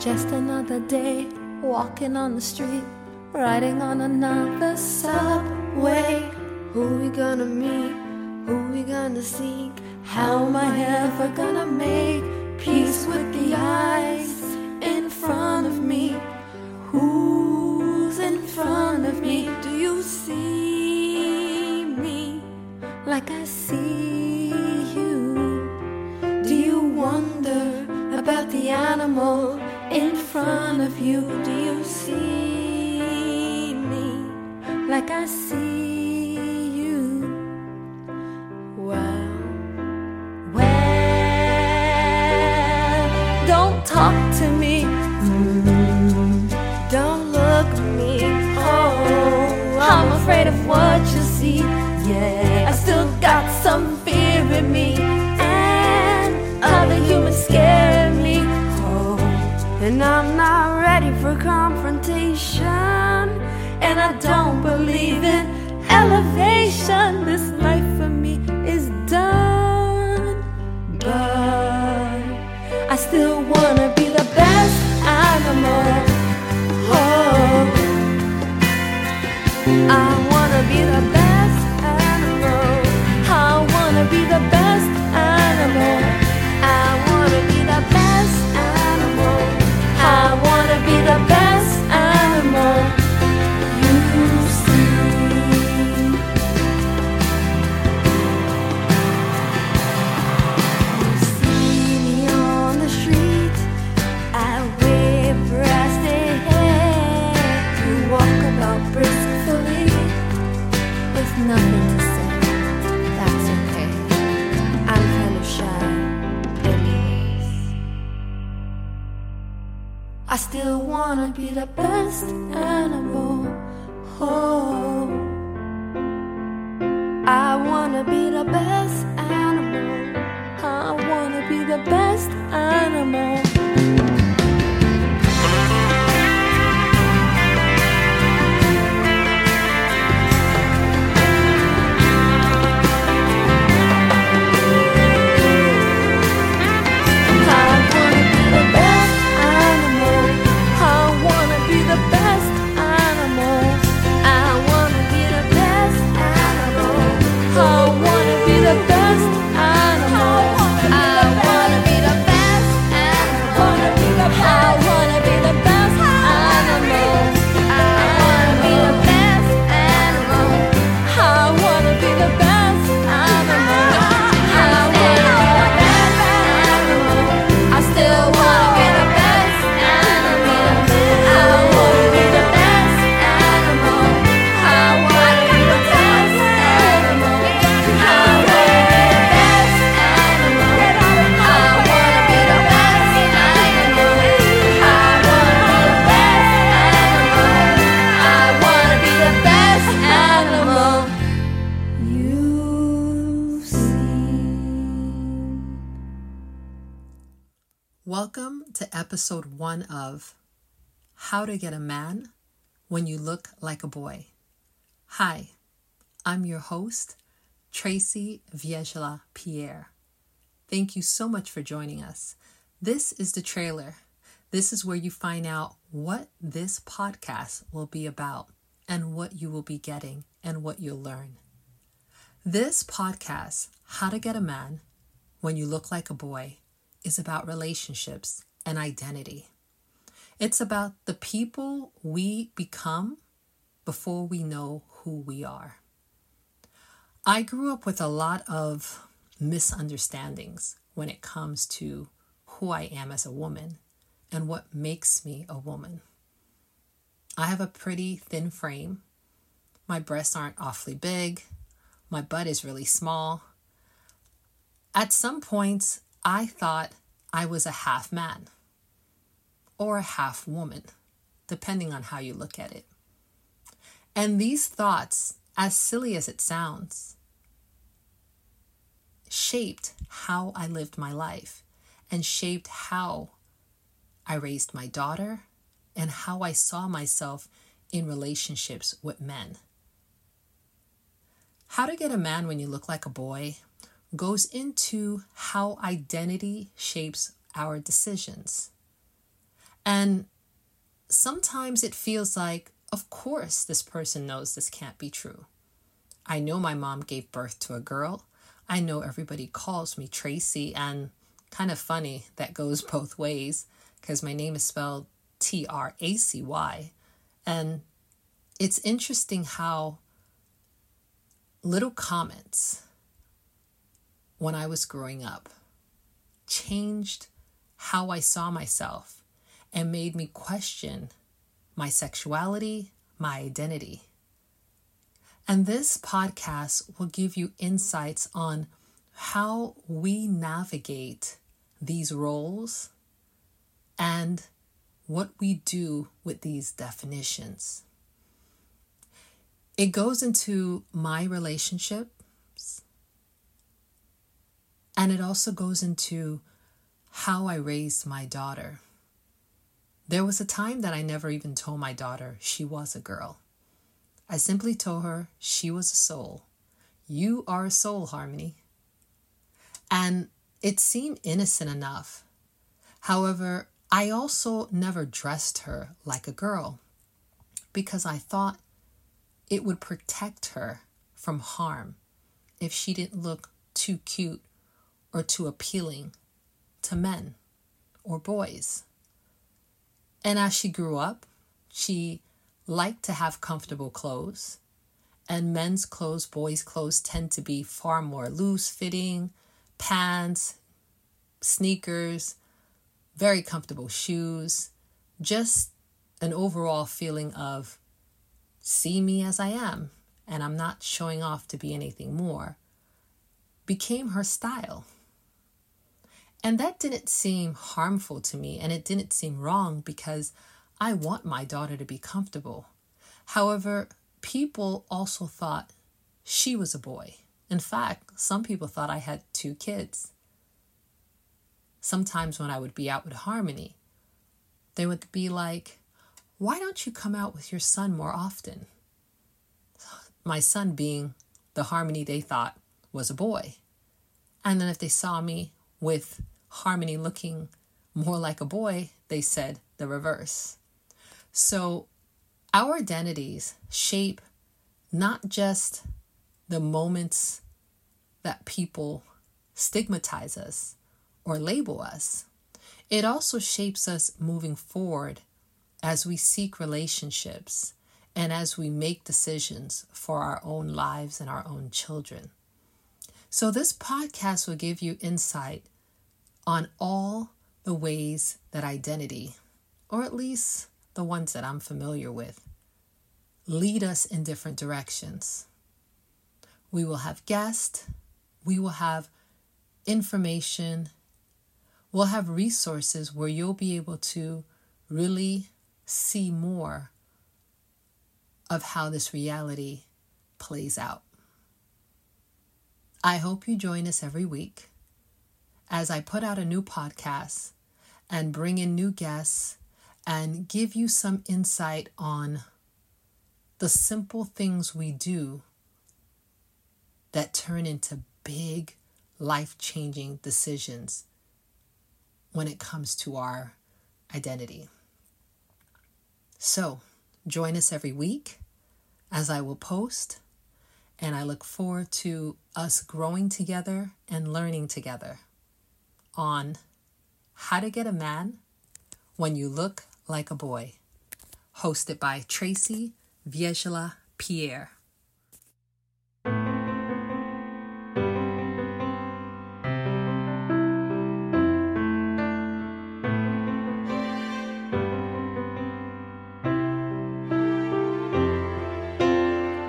Just another day, walking on the street, riding on another subway. Who we gonna meet? Who we gonna seek? How am I ever gonna make peace with the eyes front of you? Do you see me like I see and I'm not ready for confrontation, and I don't believe in elevation. This be the best animal. Oh, I wanna be the best animal. I wanna be the best animal. Welcome to episode one of How to Get a Man When You Look Like a Boy. Hi, I'm your host, Tracy Viegela Pierre. Thank you so much for joining us. This is the trailer. This is where you find out what this podcast will be about and what you will be getting and what you'll learn. This podcast, How to Get a Man When You Look Like a Boy, is about relationships and identity. It's about the people we become before we know who we are. I grew up with a lot of misunderstandings when it comes to who I am as a woman and what makes me a woman. I have a pretty thin frame. My breasts aren't awfully big. My butt is really small. At some points, I thought I was a half man or a half woman, depending on how you look at it. And these thoughts, as silly as it sounds, shaped how I lived my life and shaped how I raised my daughter and how I saw myself in relationships with men. How to Get a Man When You Look Like a Boy goes into how identity shapes our decisions. And sometimes it feels like, of course, this person knows this can't be true. I know my mom gave birth to a girl. I know everybody calls me Tracy, and kind of funny that goes both ways because my name is spelled T R A C Y. And it's interesting how little comments when I was growing up changed how I saw myself and made me question my sexuality, my identity. And this podcast will give you insights on how we navigate these roles and what we do with these definitions. It goes into my relationships and it also goes into how I raised my daughter. There was a time that I never even told my daughter she was a girl. I simply told her she was a soul. You are a soul, Harmony. And it seemed innocent enough. However, I also never dressed her like a girl because I thought it would protect her from harm if she didn't look too cute or too appealing to men or boys. And as she grew up, she liked to have comfortable clothes. And men's clothes, boys' clothes tend to be far more loose fitting, pants, sneakers, very comfortable shoes, just an overall feeling of see me as I am and I'm not showing off to be anything more, became her style. And that didn't seem harmful to me and it didn't seem wrong because I want my daughter to be comfortable. However, people also thought she was a boy. In fact, some people thought I had two kids. Sometimes when I would be out with Harmony, they would be like, Why don't you come out with your son more often? My son being the Harmony they thought was a boy. And then if they saw me with Harmony looking more like a boy, they said the reverse. So our identities shape not just the moments that people stigmatize us or label us, it also shapes us moving forward as we seek relationships and as we make decisions for our own lives and our own children. So, this podcast will give you insight on all the ways that identity, or at least the ones that I'm familiar with, lead us in different directions. We will have guests, we will have information, we'll have resources where you'll be able to really see more of how this reality plays out. I hope you join us every week as I put out a new podcast and bring in new guests and give you some insight on the simple things we do that turn into big life changing decisions when it comes to our identity. So, join us every week as I will post, and I look forward to us growing together and learning together on how to get a man when you look like a boy. Hosted by Tracy Viegela Pierre.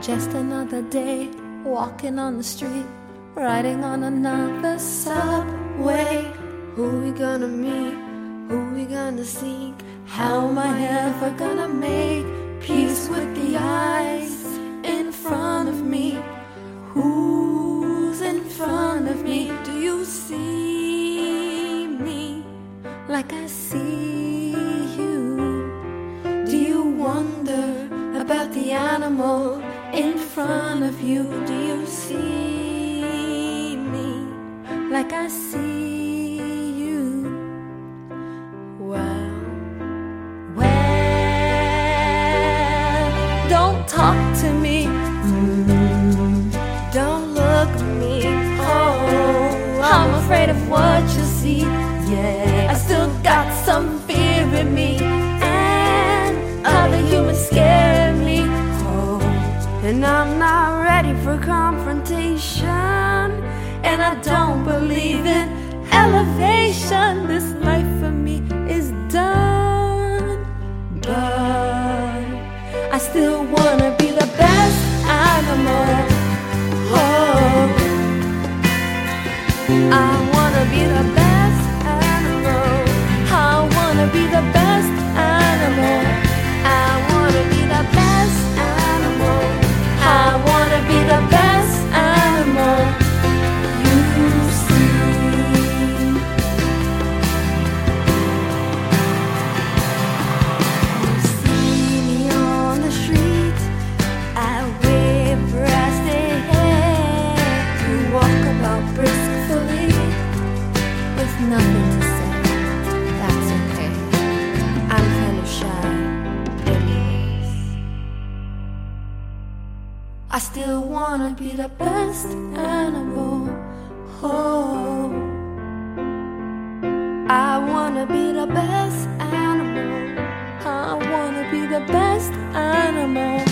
Just another day, walking on the street, riding on another subway. Who we gonna meet? Who we gonna seek? How am I ever gonna make peace with and I don't believe in elevators. nothing to say. That's okay. I'm kinda shy, anyways. I still wanna be the best animal. Oh, I wanna be the best animal. I wanna be the best animal.